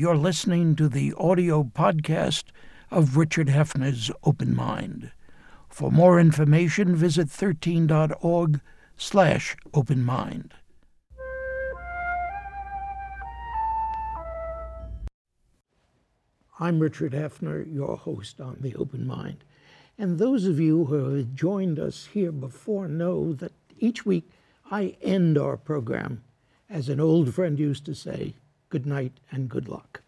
You're listening to the audio podcast of Richard Heffner's Open Mind. For more information, visit 13.org slash open mind. I'm Richard Hefner, your host on The Open Mind. And those of you who have joined us here before know that each week I end our program, as an old friend used to say, good night and good luck.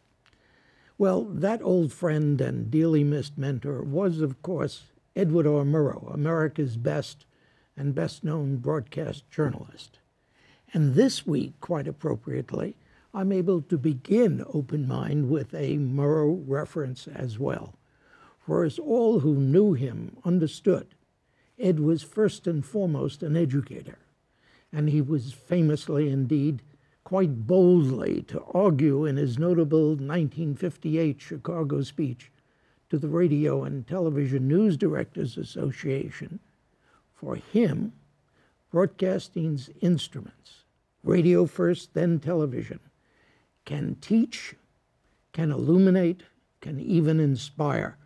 Well, that old friend and dearly missed mentor was, of course, Edward R. Murrow, America's best and best known broadcast journalist. And this week, quite appropriately, I'm able to begin Open Mind with a Murrow reference as well. For as all who knew him understood, Ed was first and foremost an educator, and he was famously indeed quite boldly to argue in his notable 1958 Chicago speech to the Radio and Television News Directors Association. For him, broadcasting's instruments, radio first, then television, can teach, can illuminate, can even inspire,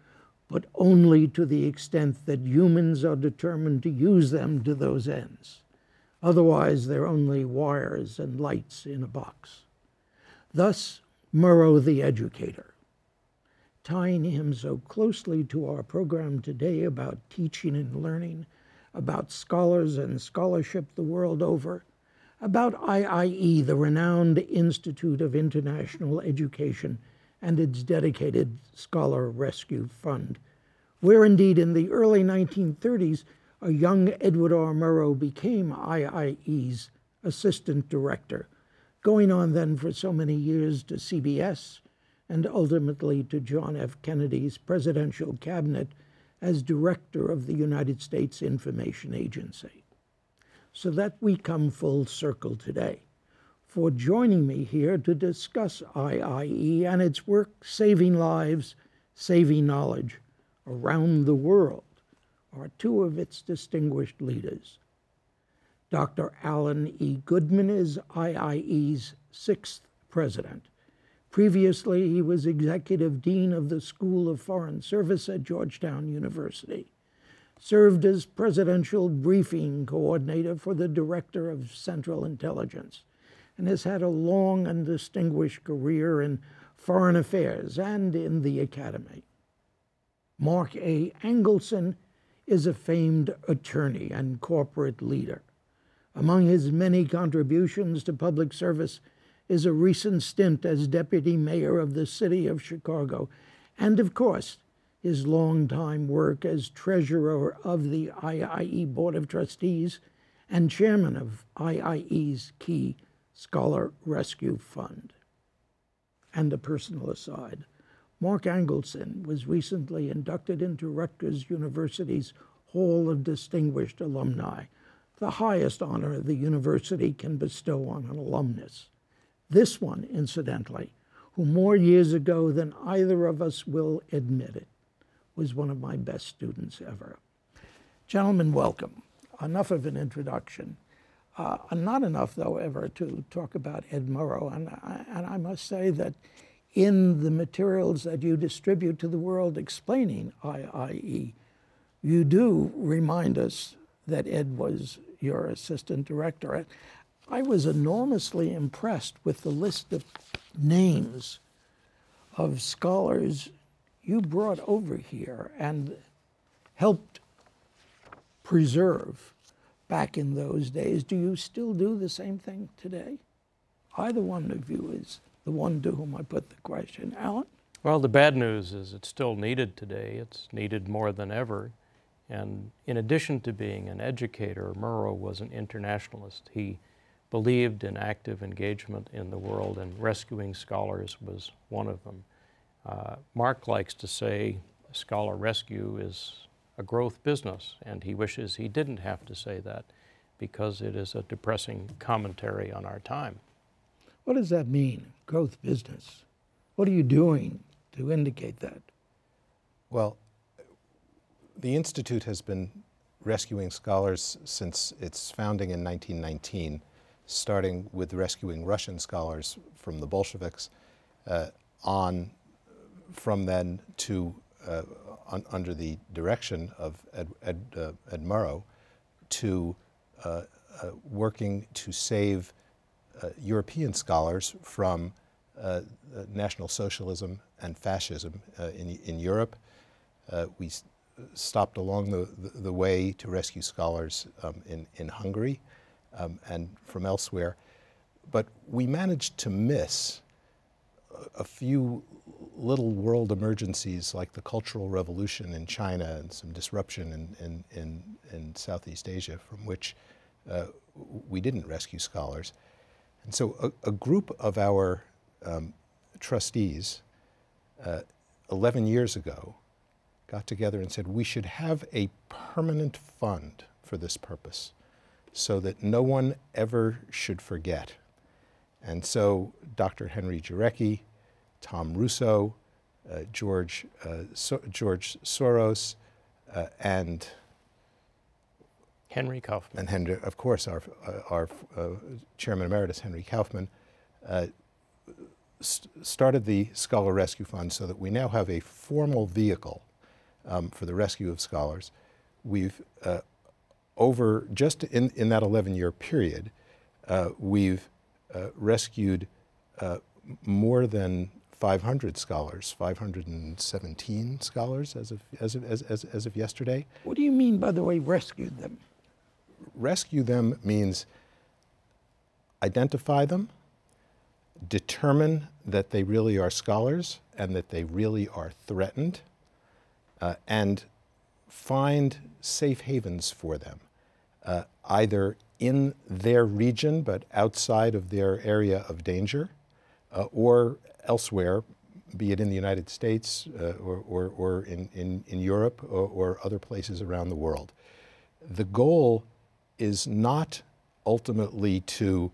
but only to the extent that humans are determined to use them to those ends. Otherwise, they're only wires and lights in a box. Thus, Murrow the educator, tying him so closely to our program today about teaching and learning, about scholars and scholarship the world over, about IIE, the renowned Institute of International Education, and its dedicated Scholar Rescue Fund, where indeed in the early 1930s, a young Edward R. Murrow became IIE's assistant director, going on then for so many years to CBS and ultimately to John F. Kennedy's presidential cabinet as director of the United States Information Agency so that we come full circle today for joining me here to discuss IIE and its work saving lives, saving knowledge around the world are two of its distinguished leaders. Dr. Allan E. Goodman is IIE's sixth president. Previously, he was executive dean of the School of Foreign Service at Georgetown University served as presidential briefing coordinator for the director of Central Intelligence, and has had a long and distinguished career in foreign affairs and in the academy. Mark A. Angelson is a famed attorney and corporate leader. Among his many contributions to public service is a recent stint as deputy mayor of the city of Chicago, and of course, his longtime work as treasurer of the IIE Board of Trustees and chairman of IIE's key Scholar Rescue Fund. And a personal aside Mark Angelson was recently inducted into Rutgers University's Hall of Distinguished Alumni, the highest honor the university can bestow on an alumnus. This one, incidentally, who more years ago than either of us will admit it, was one of my best students ever. Gentlemen, welcome. Enough of an introduction. Uh, not enough, though, ever to talk about Ed Murrow. And I, and I must say that in the materials that you distribute to the world explaining IIE, you do remind us that Ed was your assistant director. I was enormously impressed with the list of names of scholars you brought over here and helped preserve back in those days. Do you still do the same thing today? Either one of you is the one to whom I put the question. Allan? Well, the bad news is it's still needed today. It's needed more than ever. And in addition to being an educator, Murrow was an internationalist. He believed in active engagement in the world, and rescuing scholars was one of them. Uh, Mark likes to say scholar rescue is a growth business, and he wishes he didn't have to say that because it is a depressing commentary on our time. What does that mean, growth business? What are you doing to indicate that? Well, the Institute has been rescuing scholars since its founding in 1919, starting with rescuing Russian scholars from the Bolsheviks. Uh, on from then to uh, un, under the direction of Ed, Ed, uh, Ed Murrow to uh, uh working to save European scholars from uh, National Socialism and fascism in, in Europe. we stopped along the, the, the, way to rescue scholars um, in, in Hungary um, and from elsewhere. But we managed to miss a, a few little world emergencies like the Cultural Revolution in China and some disruption in, in, in, in Southeast Asia from which uh, we didn't rescue scholars. And so a, a group of our um, trustees uh, 11 years ago got together and said we should have a permanent fund for this purpose so that no one ever should forget. And so Dr. Henry Jarecki, Tom Russo, uh, George, uh, so George Soros, uh, and Henry Kaufman. And Henry, of course, our, uh, our uh, Chairman Emeritus, Henry Kaufman, uh, st started the Scholar Rescue Fund so that we now have a formal vehicle um, for the rescue of scholars. We've, over just in, in that 11 year period, we've rescued more than 500 scholars, 517 scholars as of, as of, as, as, as of yesterday. What do you mean, by the way, rescued them? Rescue them means identify them, determine that they really are scholars and that they really are threatened, uh, and find safe havens for them, uh, either in their region but outside of their area of danger, uh, or elsewhere, be it in the United States uh, or, or, or in, in, in Europe or, or other places around the world. The goal is not ultimately to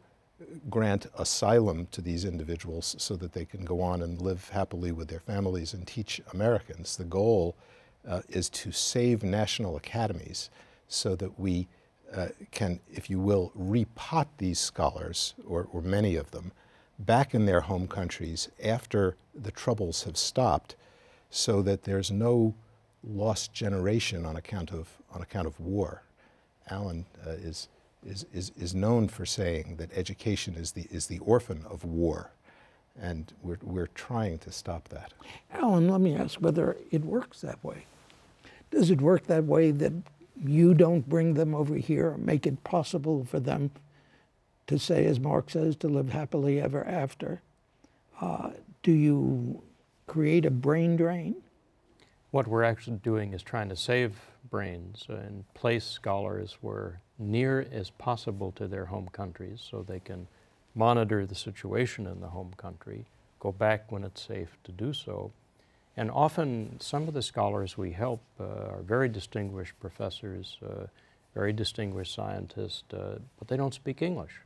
grant asylum to these individuals so that they can go on and live happily with their families and teach Americans. The goal uh, is to save national academies so that we uh, can, if you will, repot these scholars, or, or many of them, back in their home countries after the troubles have stopped so that there's no lost generation on account of, on account of war. Allan uh, is, is, is, is known for saying that education is the, is the orphan of war. And we're, we're trying to stop that. Allan, let me ask whether it works that way. Does it work that way that you don't bring them over here, make it possible for them to say, as Mark says, to live happily ever after? Uh, do you create a brain drain? What we're actually doing is trying to save brains and place scholars were near as possible to their home countries so they can monitor the situation in the home country, go back when it's safe to do so. And often, some of the scholars we help uh, are very distinguished professors, uh, very distinguished scientists, uh, but they don't speak English.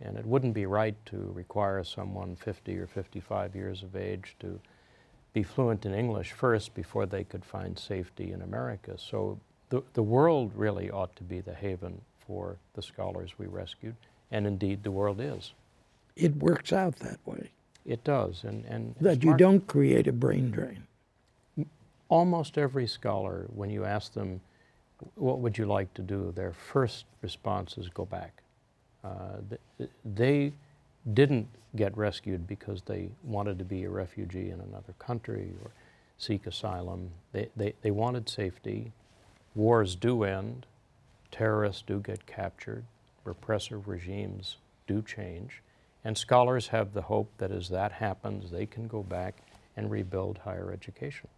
And it wouldn't be right to require someone 50 or 55 years of age to be fluent in English first before they could find safety in America. So the, the world really ought to be the haven for the scholars we rescued, and indeed the world is. It works out that way. It does. And, and that you don't create a brain drain. Almost every scholar, when you ask them, what would you like to do, their first response is go back. Uh, they didn't get rescued because they wanted to be a refugee in another country or seek asylum. They, they, they wanted safety. Wars do end. Terrorists do get captured. Repressive regimes do change. And scholars have the hope that as that happens, they can go back and rebuild higher education.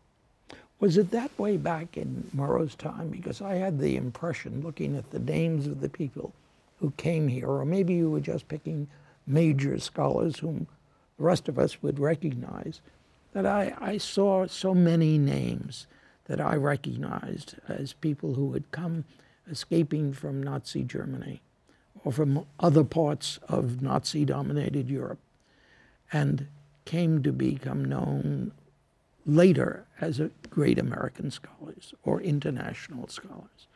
Was it that way back in Murrow's time? Because I had the impression, looking at the names of the people who came here, or maybe you were just picking major scholars whom the rest of us would recognize, that I, I saw so many names that I recognized as people who had come escaping from Nazi Germany or from other parts of Nazi dominated Europe and came to become known later as great American scholars or international scholars.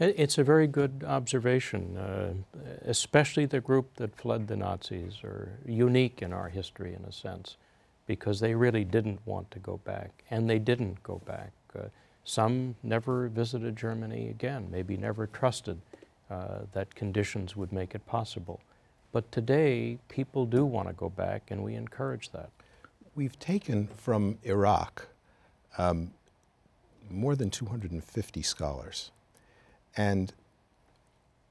It's a very good observation, uh, especially the group that fled the Nazis are unique in our history in a sense. because they really didn't want to go back, and they didn't go back. Uh, some never visited Germany again, maybe never trusted uh, that conditions would make it possible. But today, people do want to go back, and we encourage that. We've taken from Iraq um, more than 250 scholars, and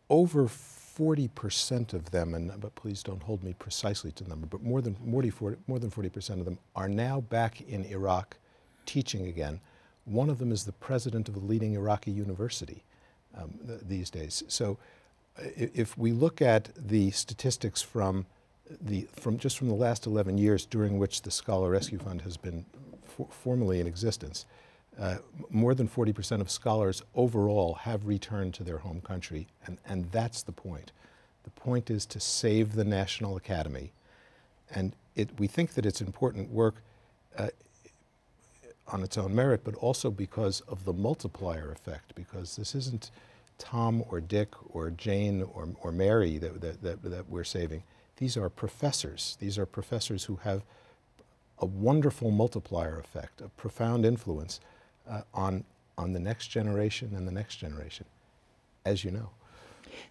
over 40% of them, and but please don't hold me precisely to the number, but more than 40, 40, more than 40% of them are now back in Iraq teaching again. One of them is the president of a leading Iraqi university um, th these days. So if we look at the statistics from the from just from the last 11 years during which the Scholar Rescue Fund has been for, formally in existence, uh, more than 40% of scholars overall have returned to their home country, and, and that's the point. The point is to save the National Academy, and it, we think that it's important work uh, on its own merit, but also because of the multiplier effect, because this isn't Tom or Dick or Jane or, or Mary that, that, that, that we're saving. These are professors. These are professors who have a wonderful multiplier effect, a profound influence uh, on, on the next generation and the next generation, as you know.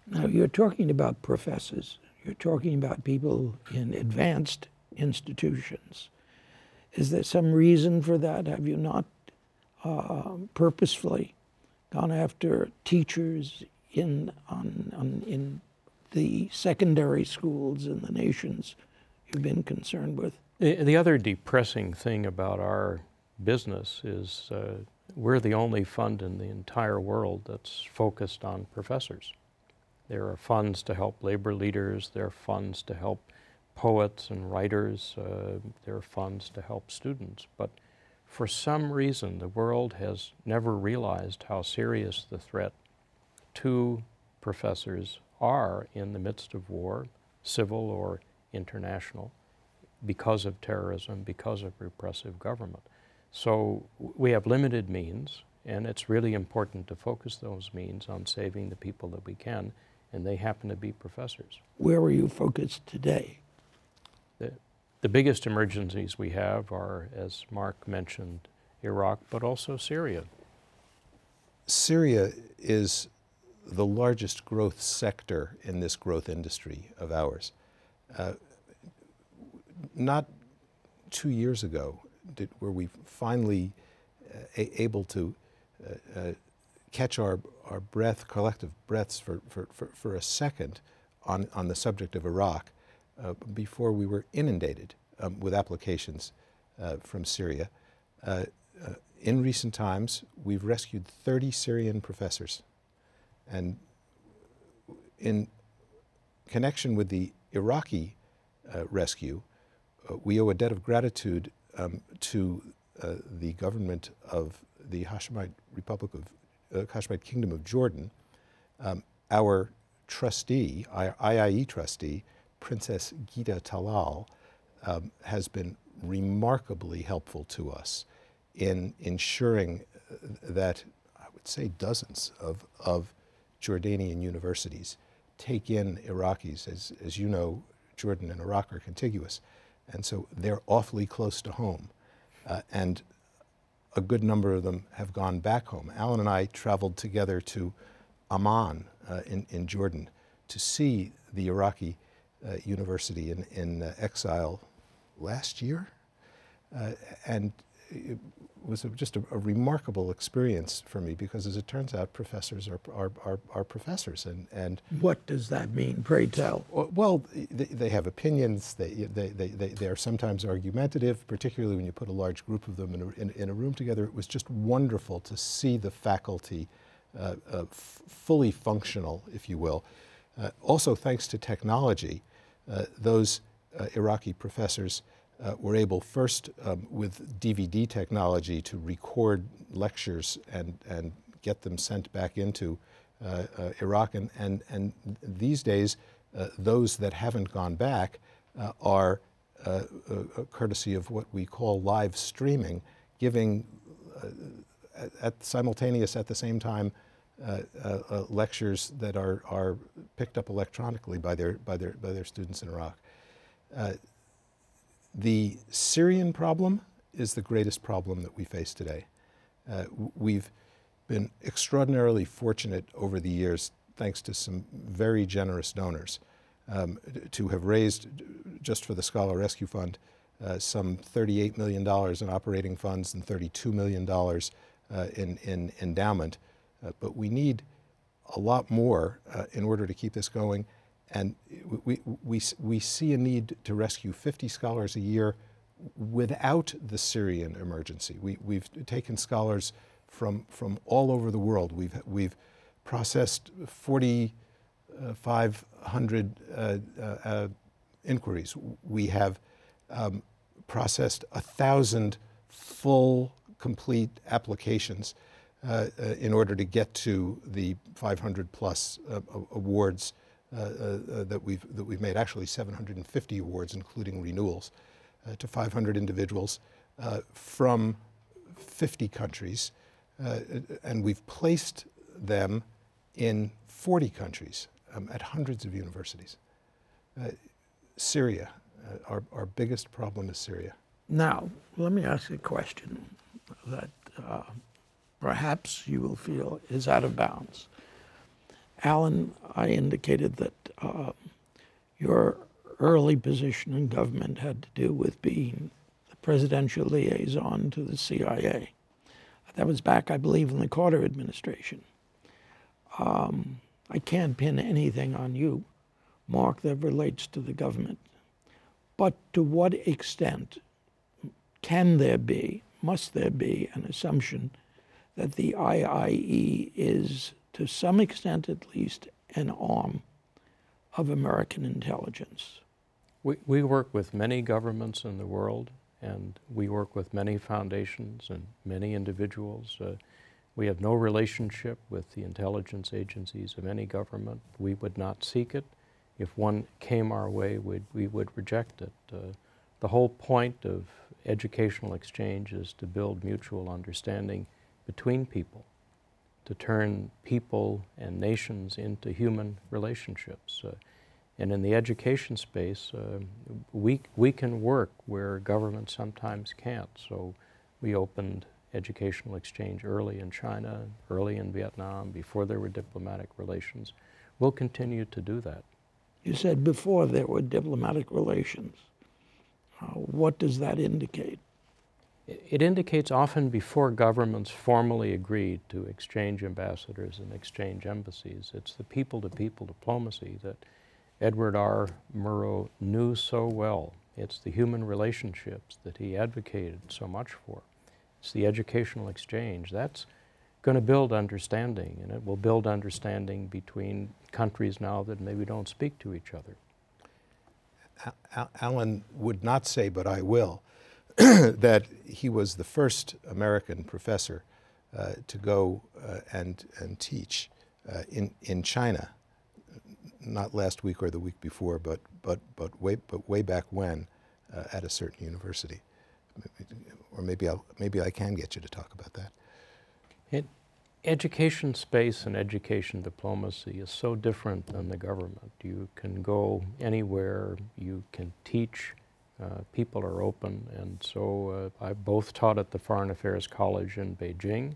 Now, you're talking about professors. You're talking about people in advanced institutions. Is there some reason for that? Have you not uh, purposefully gone after teachers in, on, on, in the secondary schools in the nations you've been concerned with? The, the other depressing thing about our business is uh, we're the only fund in the entire world that's focused on professors. There are funds to help labor leaders, there are funds to help poets and writers, uh, there are funds to help students. But for some reason, the world has never realized how serious the threat to professors are in the midst of war, civil or international, because of terrorism, because of repressive government. So we have limited means, and it's really important to focus those means on saving the people that we can, and they happen to be professors. Where are you focused today? The, the biggest emergencies we have are, as Mark mentioned, Iraq, but also Syria. Syria is the largest growth sector in this growth industry of ours. Uh, not two years ago did, were we finally uh, able to uh, uh, catch our, our breath, collective breaths for, for, for, for, a second on, on the subject of Iraq uh, before we were inundated um, with applications uh, from Syria. in recent times, we've rescued 30 Syrian professors and in connection with the Iraqi uh, rescue, uh, we owe a debt of gratitude um, to uh, the government of the Hashemite Republic of uh, Hashemite Kingdom of Jordan. Um, our trustee, IIE trustee, Princess Ghida Talal, um, has been remarkably helpful to us in ensuring uh, that I would say dozens of, of Jordanian universities take in Iraqis. As, as you know, Jordan and Iraq are contiguous. And so they're awfully close to home. Uh, and a good number of them have gone back home. Allan and I traveled together to Amman uh, in, in Jordan to see the Iraqi uh, university in, in uh, exile last year. Uh, and it was a, just a, a, remarkable experience for me because, as it turns out, professors are, are, are, are, professors. And, and what does that mean? Pray tell. Well, they, they have opinions. They, they, they, they, they are sometimes argumentative, particularly when you put a large group of them in a, in, in a room together. It was just wonderful to see the faculty uh, uh, fully functional, if you will. Uh, also, thanks to technology, uh, those uh, Iraqi professors uh, were able first um, with DVD technology to record lectures and, and get them sent back into uh, uh, Iraq. And, and, and these days, uh, those that haven't gone back uh, are uh, courtesy of what we call live streaming, giving at, at, simultaneous at the same time lectures that are, are picked up electronically by their, by their, by their students in Iraq the Syrian problem is the greatest problem that we face today. Uh, we've been extraordinarily fortunate over the years, thanks to some very generous donors, um, to have raised, just for the Scholar Rescue Fund, uh, some $38 million in operating funds and $32 million uh, in, in endowment. Uh, but we need a lot more uh, in order to keep this going. And we, we, we see a need to rescue 50 scholars a year without the Syrian emergency. We, we've taken scholars from, from all over the world. We've, we've processed 4,500 uh, uh, uh, inquiries. We have um, processed a thousand full, complete applications uh, uh, in order to get to the 500 plus uh, awards Uh, uh, uh, that, we've, that we've made. Actually, 750 awards, including renewals, uh, to 500 individuals from 50 countries. and we've placed them in 40 countries um, at hundreds of universities. Syria, our, our biggest problem is Syria. Now, let me ask a question that uh, perhaps you will feel is out of bounds. Allan, I indicated that uh, your early position in government had to do with being the presidential liaison to the CIA. That was back, I believe, in the Carter administration. Um, I can't pin anything on you, Mark, that relates to the government. But to what extent can there be, must there be, an assumption that the IIE is, to some extent at least, an arm of American intelligence? We, we work with many governments in the world, and we work with many foundations and many individuals. Uh, we have no relationship with the intelligence agencies of any government. We would not seek it. If one came our way, we'd, we would reject it. Uh, the whole point of educational exchange is to build mutual understanding between people, to turn people and nations into human relationships. Uh, and in the education space, uh, we, we can work where governments sometimes can't. So we opened educational exchange early in China, early in Vietnam, before there were diplomatic relations. We'll continue to do that. You said before there were diplomatic relations. Uh, what does that indicate? It indicates often before governments formally agreed to exchange ambassadors and exchange embassies. It's the people to people diplomacy that Edward R. Murrow knew so well. It's the human relationships that he advocated so much for. It's the educational exchange. That's going to build understanding, and it will build understanding between countries now that maybe don't speak to each other. Allan would not say, but I will, that he was the first American professor uh, to go uh, and, and teach uh, in, in China, not last week or the week before, but, but, but, way, but way back when uh, at a certain university. Or maybe, I'll, maybe I can get you to talk about that. It, education space and education diplomacy is so different than the government. You can go anywhere, you can teach, uh, people are open, and so uh, I both taught at the Foreign Affairs College in Beijing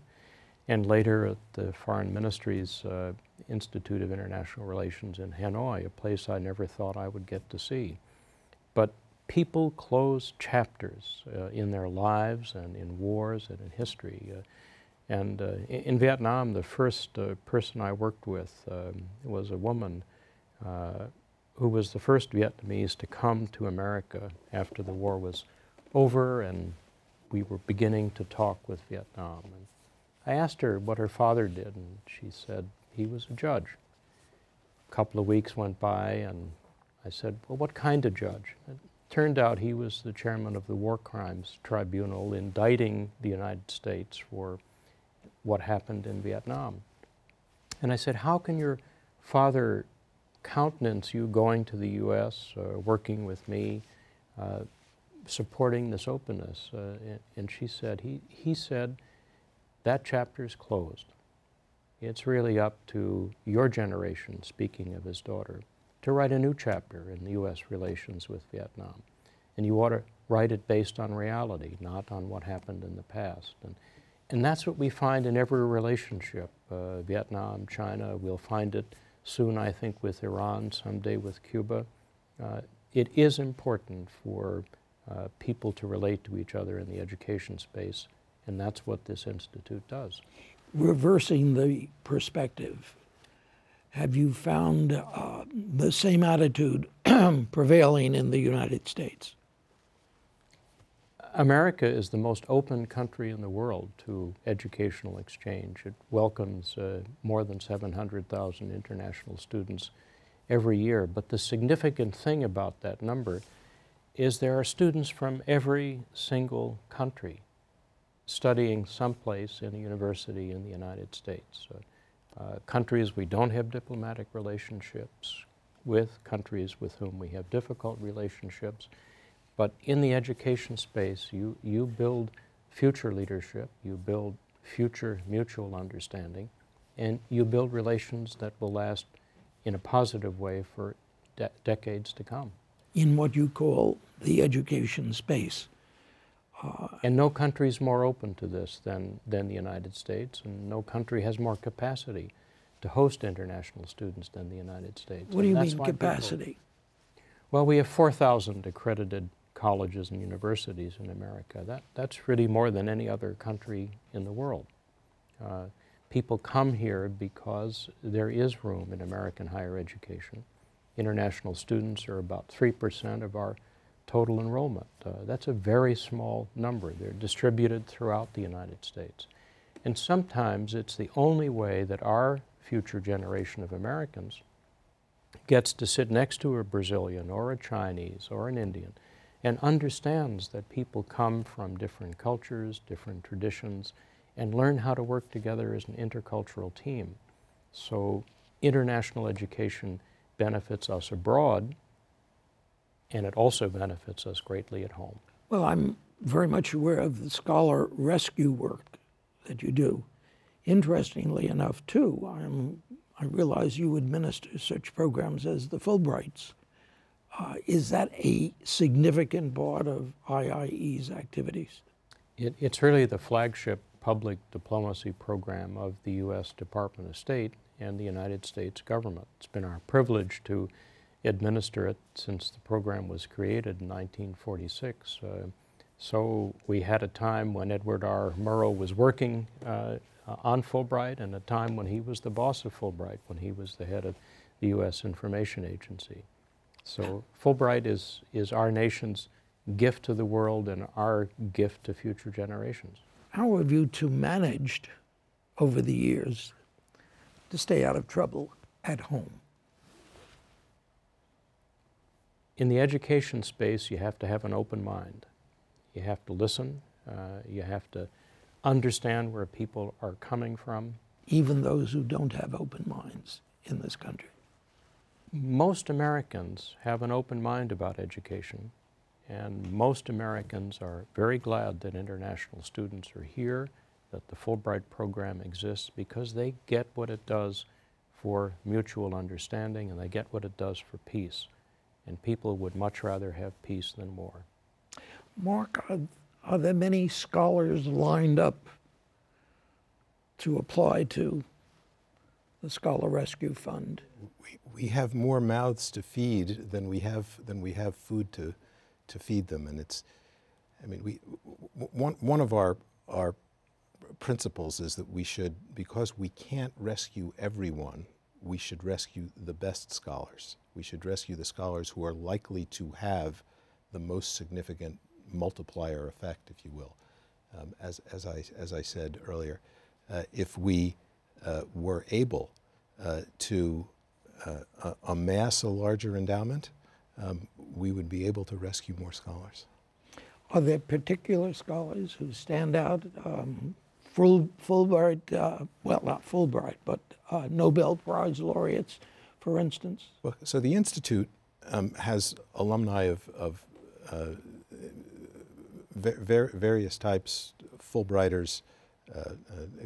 and later at the Foreign Ministry's uh, Institute of International Relations in Hanoi, a place I never thought I would get to see. But people close chapters uh, in their lives and in wars and in history. Uh, and uh, in Vietnam, the first person I worked with um, was a woman who was the first Vietnamese to come to America after the war was over and we were beginning to talk with Vietnam. And I asked her what her father did, and she said he was a judge. A couple of weeks went by, and I said, Well, what kind of judge? It turned out he was the chairman of the War Crimes Tribunal indicting the United States for what happened in Vietnam. And I said, How can your father countenance you going to the U.S., uh, working with me, uh, supporting this openness? Uh, and she said, he, he said, that chapter is closed. It's really up to your generation, speaking of his daughter, to write a new chapter in the U.S. relations with Vietnam. And you ought to write it based on reality, not on what happened in the past. And, and that's what we find in every relationship uh, Vietnam, China, we'll find it soon, I think, with Iran, someday with Cuba. Uh, it is important for uh, people to relate to each other in the education space, and that's what this institute does. Reversing the perspective, have you found uh, the same attitude prevailing in the United States? America is the most open country in the world to educational exchange. It welcomes uh, more than 700,000 international students every year. But the significant thing about that number is there are students from every single country studying someplace in a university in the United States. Uh, countries we don't have diplomatic relationships with, countries with whom we have difficult relationships. But in the education space, you, you build future leadership, you build future mutual understanding, and you build relations that will last in a positive way for de- decades to come. In what you call the education space. Uh, and no country is more open to this than, than the United States, and no country has more capacity to host international students than the United States. What do you and mean capacity? People, well, we have 4,000 accredited colleges and universities in America. That, that's really more than any other country in the world. Uh, people come here because there is room in American higher education. International students are about 3% of our total enrollment. Uh, that's a very small number. They're distributed throughout the United States. And sometimes it's the only way that our future generation of Americans gets to sit next to a Brazilian or a Chinese or an Indian and understands that people come from different cultures, different traditions, and learn how to work together as an intercultural team. So international education benefits us abroad, and it also benefits us greatly at home. Well, I'm very much aware of the scholar rescue work that you do. Interestingly enough, too, I'm, I realize you administer such programs as the Fulbrights. Uh, is that a significant part of IIE's activities? It, it's really the flagship public diplomacy program of the U.S. Department of State and the United States government. It's been our privilege to administer it since the program was created in 1946. Uh, so we had a time when Edward R. Murrow was working uh, on Fulbright and a time when he was the boss of Fulbright, when he was the head of the U.S. Information Agency. So Fulbright is, is our nation's gift to the world and our gift to future generations. How have you two managed over the years to stay out of trouble at home? In the education space, you have to have an open mind. You have to listen. Uh, you have to understand where people are coming from. Even those who don't have open minds in this country most Americans have an open mind about education, and most Americans are very glad that international students are here, that the Fulbright program exists, because they get what it does for mutual understanding and they get what it does for peace. And people would much rather have peace than war. Mark, are, are there many scholars lined up to apply to the Scholar Rescue Fund? We, we have more mouths to feed than we have than we have food to to feed them, and it's. I mean, we one one of our our principles is that we should because we can't rescue everyone, we should rescue the best scholars. We should rescue the scholars who are likely to have the most significant multiplier effect, if you will. Um, as, as, I, as I said earlier, uh, if we uh, were able uh, to uh, amass a larger endowment, um, we would be able to rescue more scholars. Are there particular scholars who stand out? Um, Full, Fulbright, uh, well, not Fulbright, but uh, Nobel Prize laureates, for instance? Well, so the Institute um, has alumni of, of uh, ver various types, Fulbrighters, uh, uh,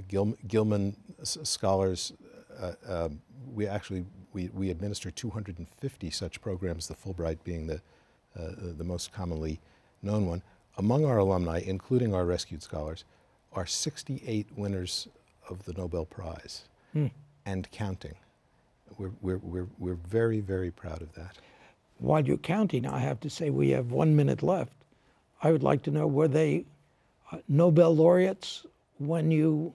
Gil Gilman scholars. Uh, um, we actually we, we administer 250 such programs, the Fulbright being the, the most commonly known one. Among our alumni, including our rescued scholars, are 68 winners of the Nobel Prize and counting. We're, we're, we're, we're very, very proud of that. While you're counting, I have to say we have one minute left. I would like to know were they uh, Nobel laureates when you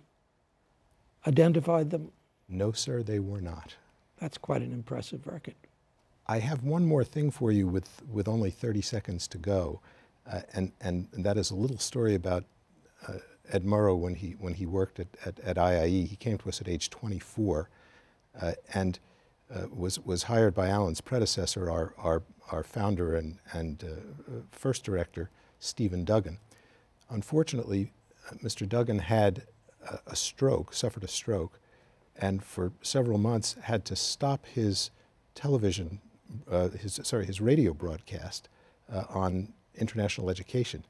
identified them? No, sir, they were not. That's quite an impressive record. I have one more thing for you with, with only 30 seconds to go, uh, and, and, and that is a little story about uh, Ed Murrow when he, when he worked at, at, at IIE. He came to us at age 24 uh, and uh, was, was hired by Allan's predecessor, our, our, our founder and, and uh, first director, Stephen Duggan. Unfortunately, uh, Mr. Duggan had a, a stroke, suffered a stroke, and for several months had to stop his television, uh, his, sorry, his radio broadcast uh, on international education.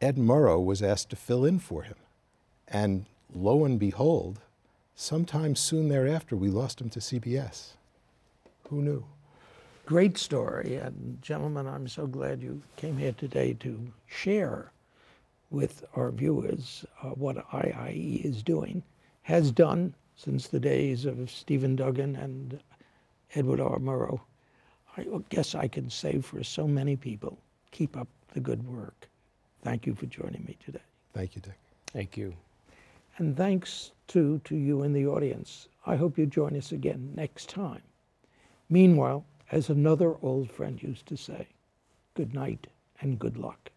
Ed Murrow was asked to fill in for him. And lo and behold, sometime soon thereafter, we lost him to CBS. Who knew? Great story. And, gentlemen, I'm so glad you came here today to share with our viewers uh, what IIE is doing, has done since the days of Stephen Duggan and Edward R. Murrow. I guess I can say for so many people keep up the good work. Thank you for joining me today. Thank you, Dick. Thank you. And thanks too to you in the audience. I hope you join us again next time. Meanwhile, as another old friend used to say, good night and good luck.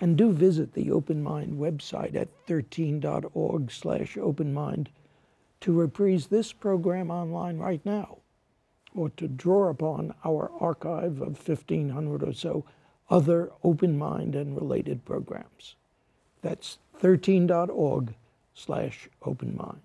And do visit the Open Mind website at 13.org slash openmind to reprise this program online right now or to draw upon our archive of 1,500 or so other Open Mind and related programs. That's 13.org slash open mind.